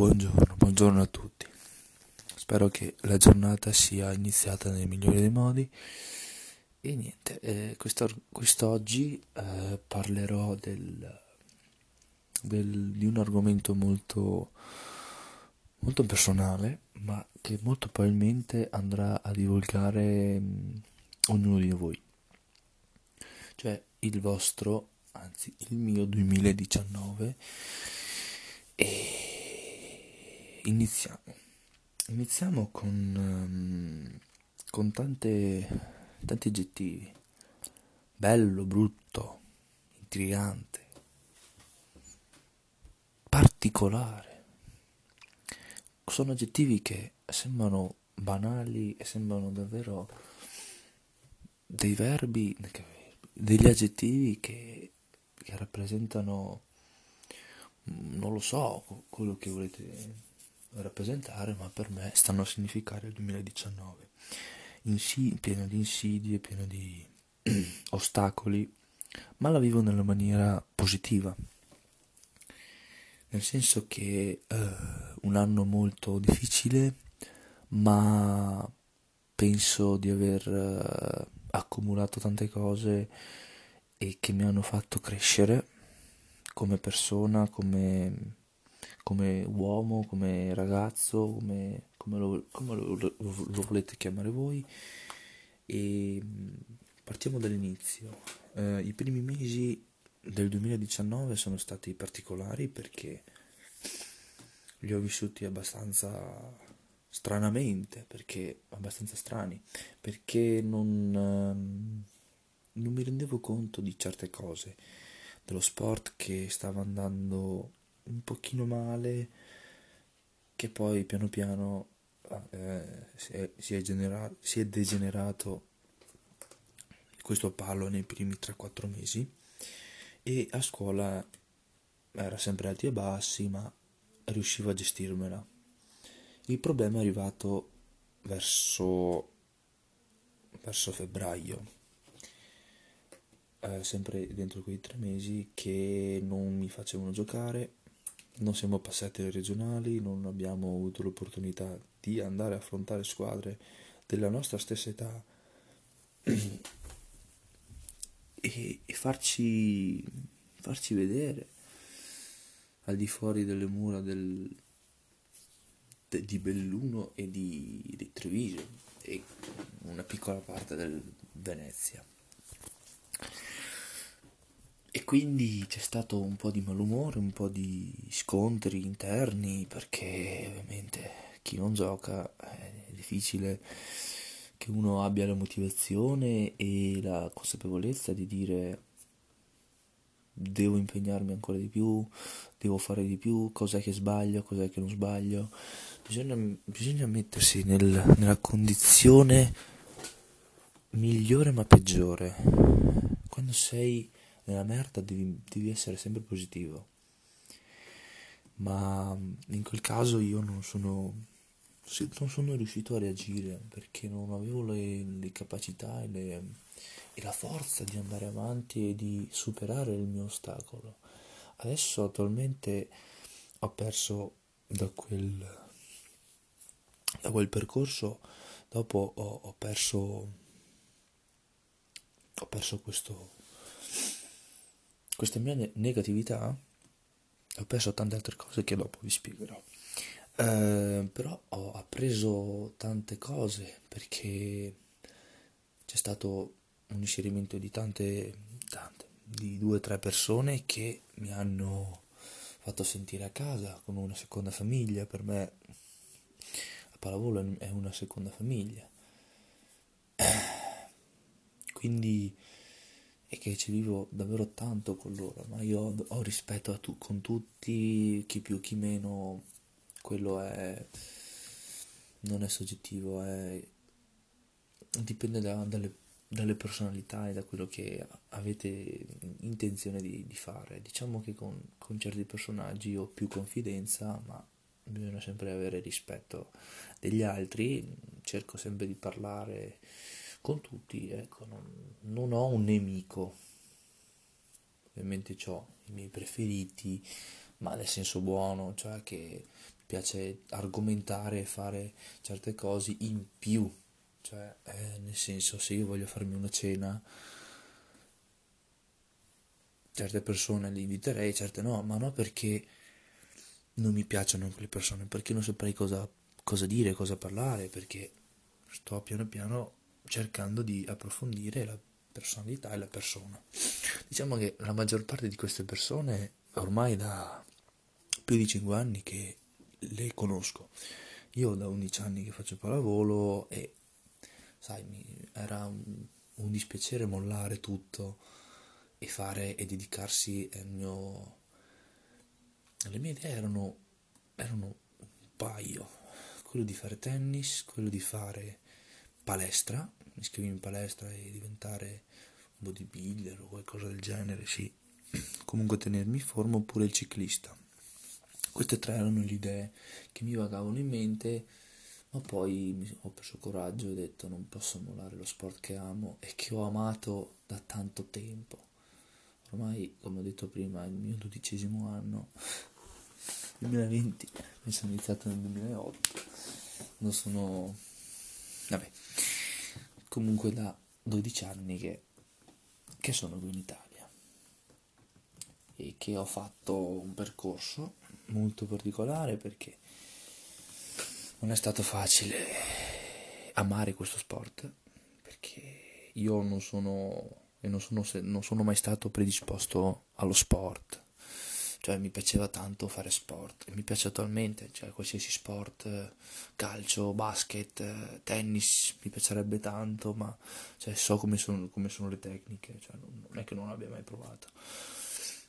Buongiorno, buongiorno a tutti. Spero che la giornata sia iniziata nel migliore dei modi. E niente, eh, quest'oggi eh, parlerò del, del, di un argomento molto, molto personale, ma che molto probabilmente andrà a divulgare mh, mm, ognuno di voi. Cioè il vostro, anzi il mio 2019 e iniziamo. Iniziamo con, um, con tante, tanti aggettivi. Bello, brutto, intrigante, particolare. Sono aggettivi che sembrano banali e sembrano davvero dei verbi, degli aggettivi che, che rappresentano non lo so quello che volete rappresentare, ma per me stanno a significare il 2019. Insi- pieno di insidie, pieno di ostacoli, ma la vivo nella maniera positiva. Nel senso che eh, un anno molto difficile, ma penso di aver eh, accumulato tante cose e che mi hanno fatto crescere come persona, come, come uomo, come ragazzo, come, come, lo, come lo, lo, volete chiamare voi. E partiamo dall'inizio. Eh, I primi mesi del 2019 sono stati particolari perché li ho vissuti abbastanza stranamente, perché abbastanza strani, perché non, ehm, non mi rendevo conto di certe cose dello sport che stava andando un pochino male, che poi piano piano eh, si, è, si, è genera- si è degenerato questo palo nei primi 3-4 mesi. E a scuola era sempre alti e bassi ma riuscivo a gestirmela. Il problema è arrivato verso verso febbraio. Eh, sempre dentro quei tre mesi che non mi facevano giocare, non siamo passati alle regionali, non abbiamo avuto l'opportunità di andare a affrontare squadre della nostra stessa età e, e farci, farci vedere al di fuori delle mura del, de, di Belluno e di, di Treviso e una piccola parte del Venezia. E quindi c'è stato un po' di malumore, un po' di scontri interni, perché ovviamente chi non gioca è difficile che uno abbia la motivazione e la consapevolezza di dire devo impegnarmi ancora di più, devo fare di più, cos'è che sbaglio, cos'è che non sbaglio. Bisogna, bisogna mettersi nel, nella condizione migliore ma peggiore. Quando sei nella merda devi, devi essere sempre positivo. Ma in quel caso io non sono, non sono riuscito a reagire perché non avevo le, le capacità e, le, e la forza di andare avanti e di superare il mio ostacolo. Adesso attualmente ho perso da quel, da quel percorso, dopo ho, ho perso ho perso questo questa mia negatività ho perso tante altre cose che dopo vi spiegherò. Eh, però ho appreso tante cose perché c'è stato un inserimento di tante, tante, di due o tre persone che mi hanno fatto sentire a casa come una seconda famiglia. Per me la pallavolo è una seconda famiglia. Quindi e che ci vivo davvero tanto con loro, ma io ho rispetto tu, con tutti, chi più chi meno, quello è non è soggettivo, è, dipende da, dalle, dalle, personalità e da quello che avete intenzione di, di fare. Diciamo che con, con certi personaggi ho più confidenza, ma bisogna sempre avere rispetto degli altri, cerco sempre di parlare con tutti, ecco, non, non ho un nemico. Ovviamente ho i miei preferiti, ma nel senso buono, cioè che mi piace argomentare e fare certe cose in più, cioè eh, nel senso se io voglio farmi una cena certe persone le inviterei, certe no, ma no perché non mi piacciono quelle persone, perché non saprei cosa, cosa dire, cosa parlare, perché sto piano piano cercando di approfondire la personalità e la persona. Diciamo che la maggior parte di queste persone ormai da più di 5 anni che le conosco. Io da 11 anni che faccio pallavolo e sai, mi, era un, un dispiacere mollare tutto e fare e dedicarsi al mio... Le mie idee erano, erano un paio, quello di fare tennis, quello di fare palestra, iscrivermi in palestra e diventare un bodybuilder o qualcosa del genere, sì, comunque tenermi in forma oppure il ciclista. Queste tre erano le idee che mi vagavano in mente, ma poi ho preso coraggio e ho detto non posso mollare lo sport che amo e che ho amato da tanto tempo ormai come ho detto prima è il mio dodicesimo anno. 2020 mi sono iniziato nel 2008 non sono vabbè comunque da 12 anni che, che sono qui in Italia e che ho fatto un percorso molto particolare perché non è stato facile amare questo sport perché io non sono non sono, non sono mai stato predisposto allo sport cioè mi piaceva tanto fare sport e mi piace attualmente, cioè qualsiasi sport, calcio, basket, tennis, mi piacerebbe tanto, ma cioè, so come sono, come sono, le tecniche, cioè, non è che non l'abbia mai provato.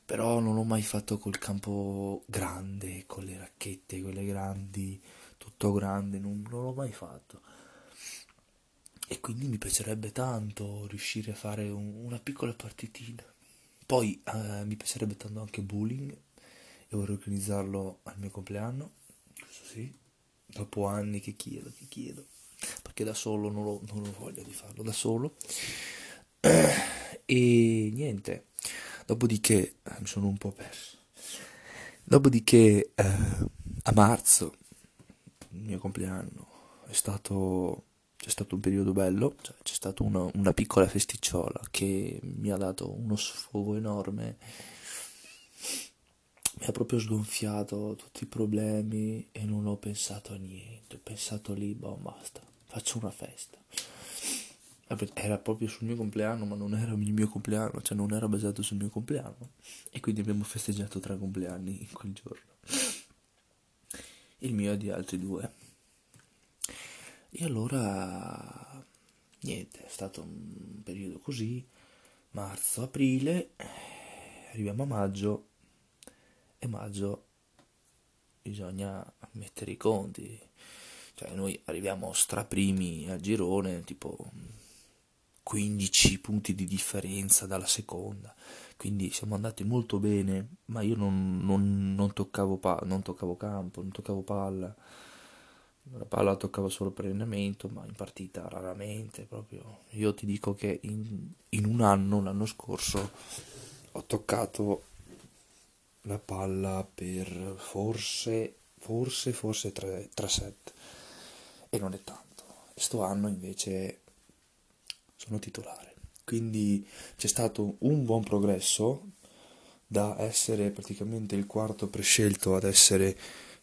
Però non ho mai fatto col campo grande, con le racchette, quelle grandi, tutto grande, non, non l'ho mai fatto e quindi mi piacerebbe tanto riuscire a fare un, una piccola partitina. Poi eh, mi piacerebbe tanto anche bowling e vorrei organizzarlo al mio compleanno, questo sì, dopo anni che chiedo, che chiedo, perché da solo non lo, non lo voglio di farlo da solo. E niente, dopodiché eh, mi sono un po' perso. Dopodiché eh, a marzo, il mio compleanno, è stato c'è stato un periodo bello, cioè c'è stata una, una, piccola festicciola che mi ha dato uno sfogo enorme, mi ha proprio sgonfiato tutti i problemi e non ho pensato a niente, ho pensato lì, boh, basta, faccio una festa. Era proprio sul mio compleanno, ma non era il mio compleanno, cioè non era basato sul mio compleanno. E quindi abbiamo festeggiato tre compleanni in quel giorno. Il mio e di altri due. E allora, niente, è stato un periodo così, marzo, aprile, arriviamo a maggio e maggio bisogna mettere i conti, cioè noi arriviamo straprimi al girone, tipo 15 punti di differenza dalla seconda, quindi siamo andati molto bene, ma io non, non, non, toccavo, pa- non toccavo campo, non toccavo palla la palla la toccavo solo per allenamento, ma in partita raramente. Proprio. Io ti dico che in, in un anno, l'anno scorso, ho toccato la palla per forse, forse, forse 3, 3 set. E non è tanto. Questo anno invece sono titolare. Quindi c'è stato un buon progresso da essere praticamente il quarto prescelto ad essere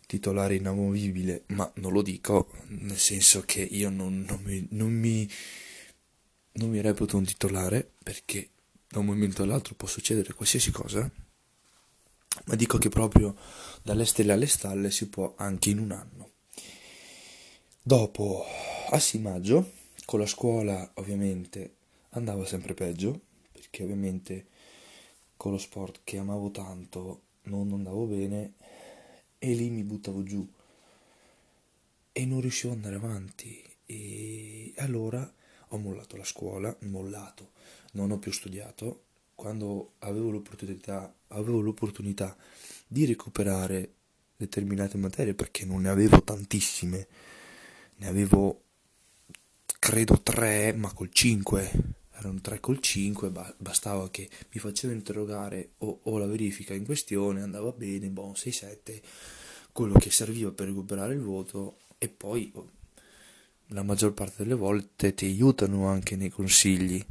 titolare inamovibile, ma non lo dico, nel senso che io non, non, mi, non, mi, non mi reputo un titolare, perché da un momento all'altro può succedere qualsiasi cosa, ma dico che proprio dalle stelle alle stalle si può anche in un anno. Dopo, a sì maggio, con la scuola ovviamente andava sempre peggio, perché ovviamente con lo sport che amavo tanto non andavo bene e lì mi buttavo giù. E non riuscivo ad andare avanti. E allora ho mollato la scuola, mollato, non ho più studiato, quando avevo l'opportunità, avevo l'opportunità di recuperare determinate materie perché non ne avevo tantissime, ne avevo credo tre, ma col 5, erano tre col 5, bastava che mi facevo interrogare o, o la verifica in questione, andava bene, boh, 6-7 quello che serviva per recuperare il voto e poi oh, la maggior parte delle volte ti aiutano anche nei consigli.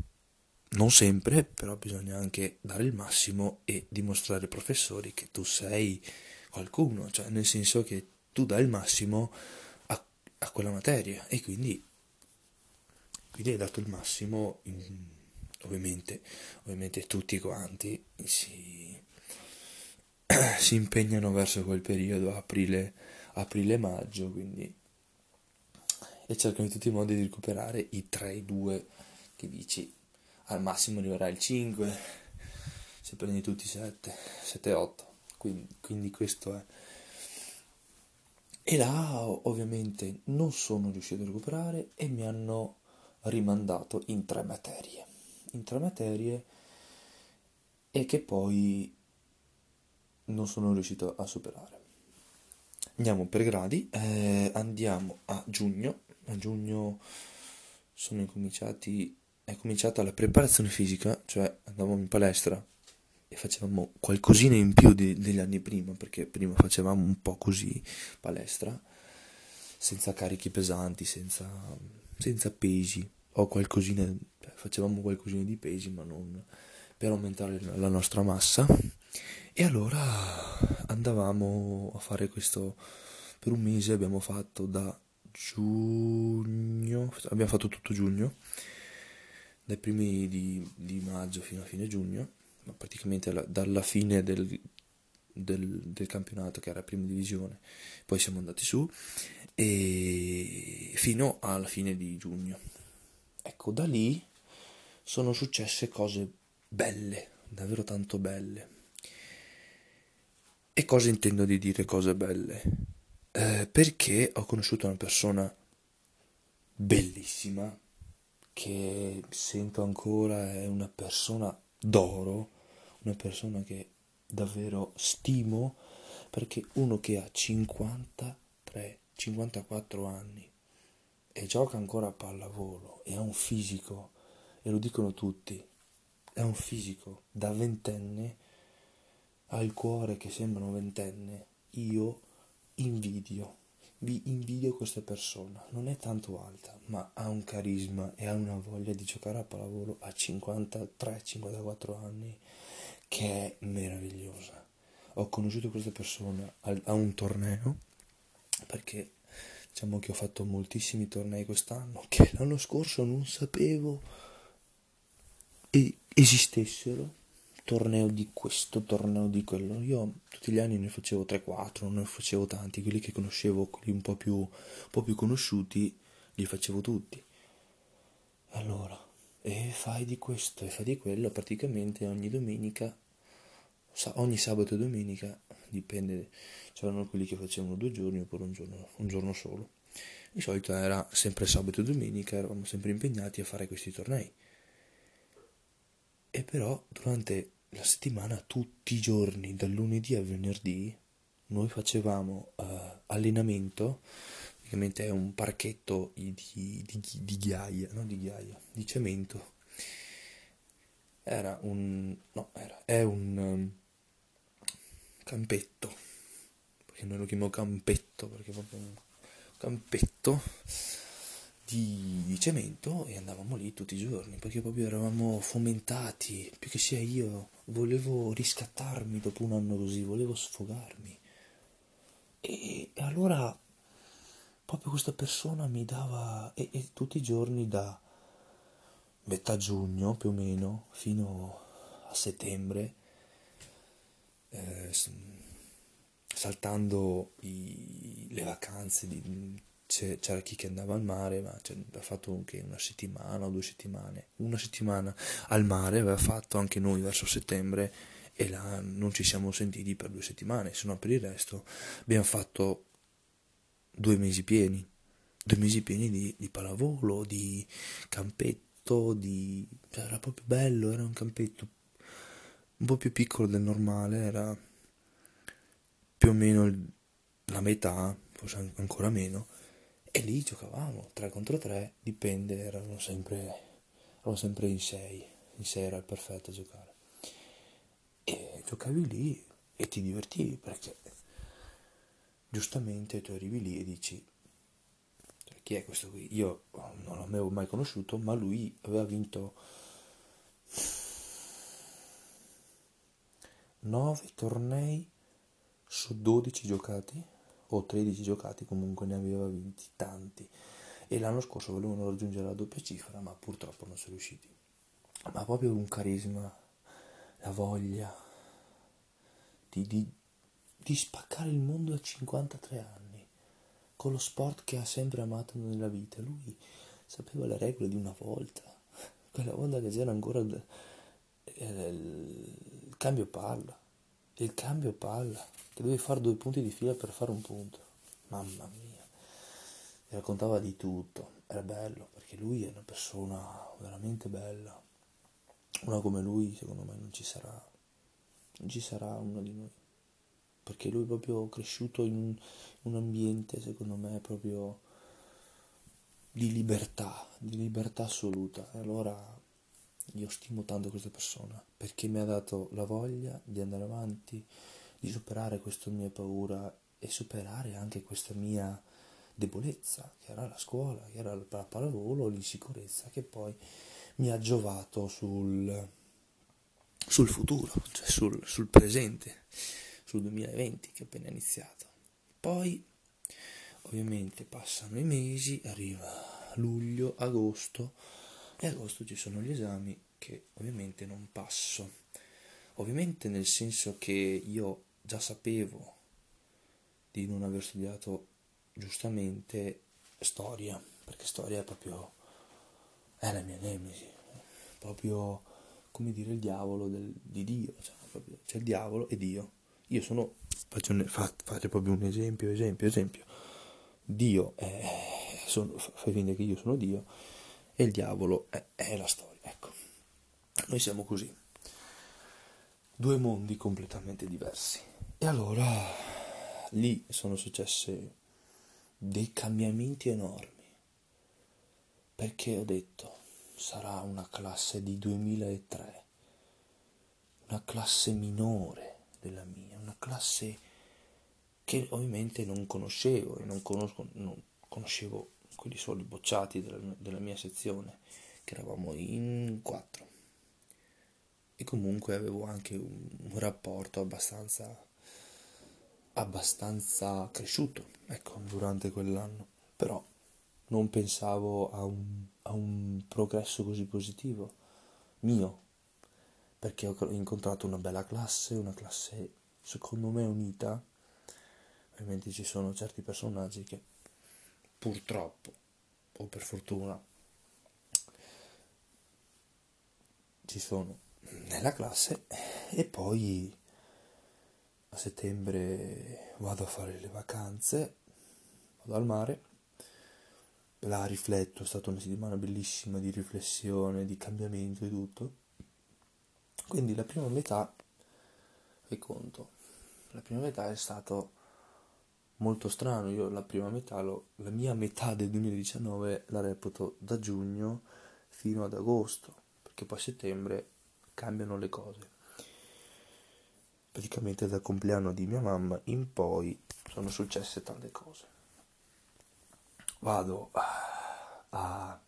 Non sempre, però bisogna anche dare il massimo e dimostrare ai professori che tu sei qualcuno, cioè nel senso che tu dai il massimo a, a quella materia e quindi, quindi hai dato il massimo, in, ovviamente, ovviamente tutti quanti si, si impegnano verso quel periodo, aprile, aprile-maggio, quindi e cercano in tutti i modi di recuperare i 3-2 che dici. Al massimo arriverà il 5 se prendi tutti i 7 7-8 quindi, quindi questo è. E là ovviamente non sono riuscito a recuperare e mi hanno rimandato in tre materie. In tre materie e che poi non sono riuscito a superare. Andiamo per gradi eh, andiamo a giugno. A giugno sono incominciati, è cominciata la preparazione fisica, cioè andavamo in palestra e facevamo qualcosina in più di, degli anni prima, perché prima facevamo un po' così palestra, senza carichi pesanti, senza, senza pesi, o qualcosina, facevamo qualcosina di pesi, ma non per aumentare la nostra massa. E allora andavamo a fare questo per un mese, abbiamo fatto da giugno, abbiamo fatto tutto giugno, dai primi di, di maggio fino a fine giugno, ma praticamente la, dalla fine del, del, del, campionato che era prima divisione, poi siamo andati su e fino alla fine di giugno. Ecco, da lì sono successe cose belle, davvero tanto belle. E cosa intendo di dire cose belle? eh, perché ho conosciuto una persona bellissima che sento ancora è una persona d'oro, una persona che davvero stimo perché uno che ha 53, 54 anni e gioca ancora a pallavolo e ha un fisico, e lo dicono tutti, è un fisico da ventenne, ha il cuore che sembra un ventenne, io invidio, vi invidio questa persona, non è tanto alta, ma ha un carisma e ha una voglia di giocare a pallavolo a 53-54 anni che è meravigliosa. Ho conosciuto questa persona a un torneo perché diciamo che ho fatto moltissimi tornei quest'anno che l'anno scorso non sapevo esistessero torneo di questo, torneo di quello. Io tutti gli anni ne facevo 3-4, non ne facevo tanti, quelli che conoscevo, quelli un po' più, un po più conosciuti, li facevo tutti. Allora, e fai di questo e fai di quello, praticamente ogni domenica, ogni sabato e domenica, dipende, c'erano quelli che facevano due giorni oppure un giorno, un giorno solo. Di solito era sempre sabato e domenica, eravamo sempre impegnati a fare questi tornei. E però durante la settimana tutti i giorni, dal lunedì al venerdì, noi facevamo uh, allenamento, praticamente è un parchetto di, di, di, di ghiaia, no di ghiaia, di cemento. Era un, no, era, è un um, campetto, perché noi lo chiamiamo campetto, perché è proprio un campetto di, di, cemento e andavamo lì tutti i giorni perché proprio eravamo fomentati, più che sia io volevo riscattarmi dopo un anno così, volevo sfogarmi. E, e allora proprio questa persona mi dava, e, e tutti i giorni da metà giugno più o meno fino a settembre, eh, saltando i, le vacanze di c'era chi che andava al mare, ma ha fatto anche una settimana o due settimane. Una settimana al mare aveva fatto anche noi verso settembre e là non ci siamo sentiti per due settimane, se no per il resto abbiamo fatto due mesi pieni, due mesi pieni di, di pallavolo, di campetto, di... Era proprio bello, era un campetto un po' più piccolo del normale, era più o meno la metà, forse ancora meno e lì giocavamo 3 contro 3, dipende, erano sempre, erano sempre in 6, in 6 era il perfetto a giocare. E giocavi lì e ti divertivi perché giustamente tu arrivi lì e dici cioè, chi è questo qui? Io non l'avevo mai conosciuto, ma lui aveva vinto 9 tornei su 12 giocati o 13 giocati comunque ne aveva vinti tanti. E l'anno scorso volevano raggiungere la doppia cifra ma purtroppo non sono riusciti. Ma proprio un carisma la voglia di, di, di spaccare il mondo a 53 anni con lo sport che ha sempre amato nella vita. Lui sapeva le regole di una volta. Quella volta che c'era ancora il cambio palla. Il cambio palla che dovevi fare due punti di fila per fare un punto. Mamma mia. Mi raccontava di tutto. Era bello perché lui è una persona veramente bella. Una come lui secondo me non ci sarà non ci sarà uno di noi. Perché lui è proprio cresciuto in un, un ambiente secondo me proprio di libertà di libertà assoluta. E allora io stimo tanto questa persona perché mi ha dato la voglia di andare avanti di superare questa mia paura e superare anche questa mia debolezza che era la scuola che era la pallavolo l'insicurezza che poi mi ha giovato sul, sul futuro, cioè sul, sul presente, sul 2020 che è appena iniziato. Poi, ovviamente, passano i mesi, arriva luglio, agosto, e agosto ci sono gli esami che ovviamente non passo. Ovviamente nel senso che io già sapevo di non aver studiato giustamente storia, perché storia è proprio è la mia nemesi, proprio come dire il diavolo del, di Dio, cioè, proprio, c'è il diavolo e Dio. Io sono, faccio, faccio proprio un esempio, esempio, esempio. Dio è, sono, fai finta che io sono Dio e il diavolo è, è la storia, ecco. Noi siamo così, due mondi completamente diversi. E allora lì sono successe dei cambiamenti enormi perché ho detto sarà una classe di 2003, una classe minore della mia, una classe che ovviamente non conoscevo e non, conosco, non conoscevo quelli soli bocciati della, della mia sezione, che eravamo in quattro. E comunque avevo anche un, un rapporto abbastanza, abbastanza cresciuto, ecco, durante quell'anno. Però non pensavo a un, a un progresso così positivo mio, perché ho incontrato una bella classe, una classe secondo me unita. Ovviamente ci sono certi personaggi che purtroppo o per fortuna ci sono nella classe e poi a settembre vado a fare le vacanze, vado al mare la rifletto, è stata una settimana bellissima di riflessione, di cambiamento e tutto. Quindi la prima metà, fai conto, la prima metà è stato molto strano, io la prima metà, lo, la mia metà del 2019 la reputo da giugno fino ad agosto, perché poi a settembre cambiano le cose. Praticamente dal compleanno di mia mamma in poi sono successe tante cose vado a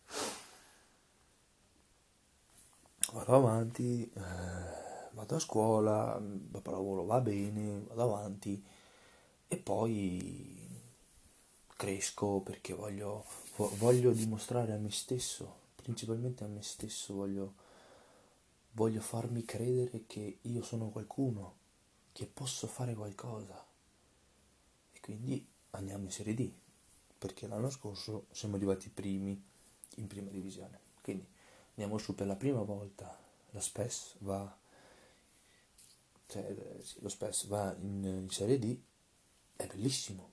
vado avanti eh, vado a scuola dopo lavoro va bene vado avanti e poi cresco perché voglio, voglio dimostrare a me stesso principalmente a me stesso voglio, voglio farmi credere che io sono qualcuno che posso fare qualcosa e quindi andiamo in Serie D perché l'anno scorso siamo arrivati primi in prima divisione. Quindi andiamo su per la prima volta, la SPES va, cioè, sì, lo SPES va in, in Serie D, è bellissimo,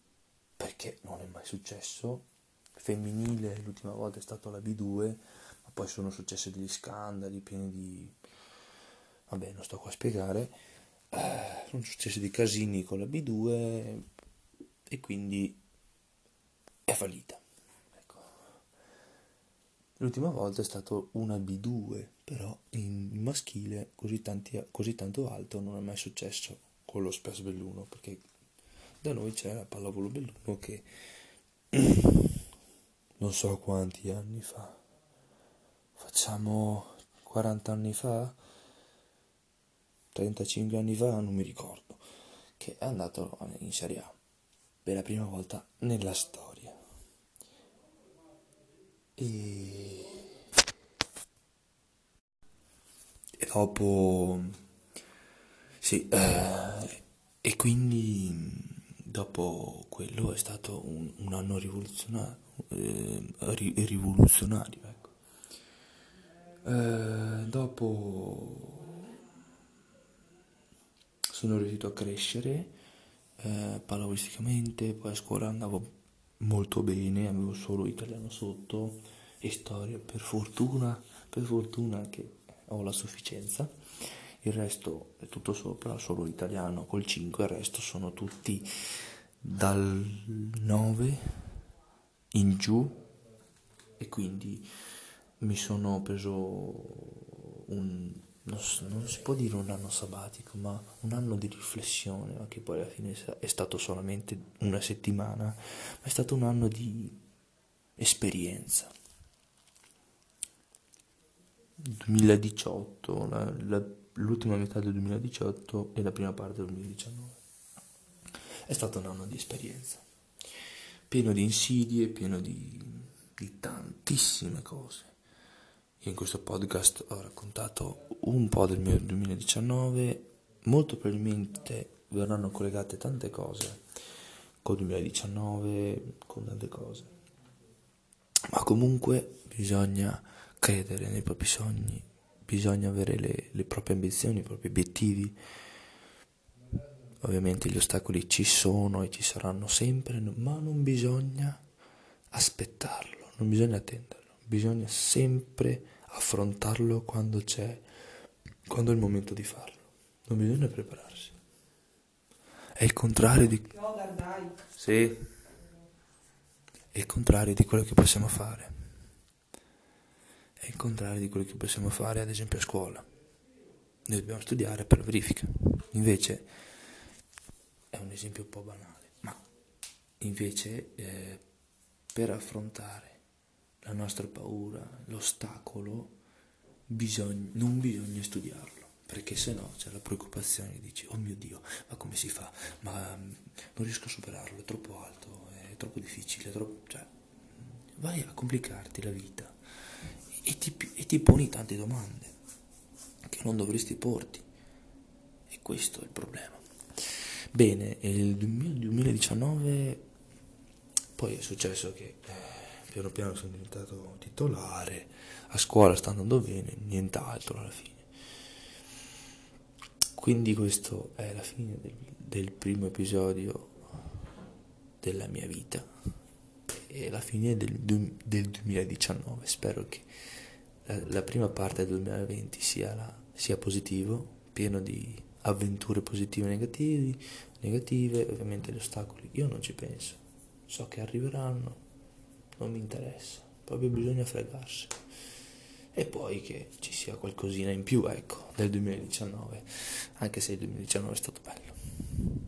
perché non è mai successo. Femminile l'ultima volta è stato la B2, ma poi sono successi degli scandali pieni di... vabbè, non sto qua a spiegare. Eh, sono successi dei casini con la B2 e quindi è fallita. Ecco. L'ultima volta è stato una B2, però in maschile così, tanti, così tanto alto non è mai successo con lo Spes Belluno, perché Da noi c'è la pallavolo Belluno che non so quanti anni fa, facciamo 40 anni fa, 35 anni fa, non mi ricordo, che è andato in Serie A per la prima volta nella storia. E, e dopo, sì, eh, e quindi dopo quello è stato un, un anno rivoluzionario, eh, rivoluzionario ecco. eh, dopo sono riuscito a crescere eh, pallavolisticamente, poi a scuola andavo molto bene, avevo solo italiano sotto e storia, per fortuna, per fortuna che ho la sufficienza. Il resto è tutto sopra, solo italiano col 5, il resto sono tutti dal 9 in giù e quindi mi sono preso un non, non, si può dire un anno sabbatico, ma un anno di riflessione, che poi alla fine è stato solamente una settimana, ma è stato un anno di esperienza. 2018, la, la, l'ultima metà del 2018 e la prima parte del 2019. È stato un anno di esperienza, pieno di insidie, pieno di, di tantissime cose in questo podcast ho raccontato un po' del mio 2019, molto probabilmente verranno collegate tante cose col 2019, con tante cose. Ma comunque bisogna credere nei propri sogni, bisogna avere le, le proprie ambizioni, i propri obiettivi. Ovviamente gli ostacoli ci sono e ci saranno sempre, ma non bisogna aspettarlo, non bisogna attenderlo, bisogna sempre affrontarlo quando c'è, quando è il momento di farlo. Non bisogna prepararsi. È il contrario di... Sì. È il contrario di quello che possiamo fare. È il contrario di quello che possiamo fare, ad esempio, a scuola. Noi dobbiamo studiare per la verifica. Invece, è un esempio un po' banale, ma invece eh, per affrontare la nostra paura, l'ostacolo, bisogna, non bisogna studiarlo, perché se no c'è la preoccupazione, dici, oh mio Dio, ma come si fa? Ma um, non riesco a superarlo, è troppo alto, è troppo difficile, è troppo... Cioè, vai a complicarti la vita e ti, e ti poni tante domande che non dovresti porti. E questo è il problema. Bene, il 2019 poi è successo che... Eh, piano piano sono diventato titolare, a scuola sta andando bene, nient'altro alla fine. Quindi questo è la fine del, del primo episodio della mia vita e la fine del, del 2019. Spero che la, la, prima parte del 2020 sia, la, sia positivo, pieno di avventure positive e negative, negative, ovviamente gli ostacoli io non ci penso, so che arriveranno, non mi interessa, proprio bisogna fregarsi. E poi che ci sia qualcosina in più, ecco, del 2019, anche se il 2019 è stato bello.